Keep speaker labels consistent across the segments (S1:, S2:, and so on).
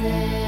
S1: say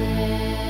S1: fazer.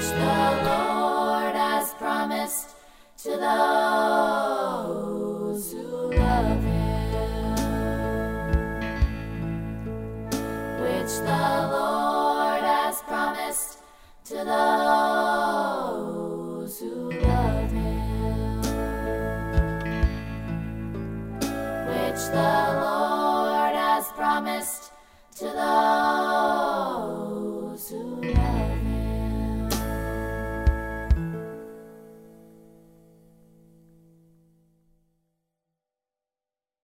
S1: which the Lord has promised to those who love Him. Which the Lord has promised to those who love Him. Which the Lord has promised to those who love Him.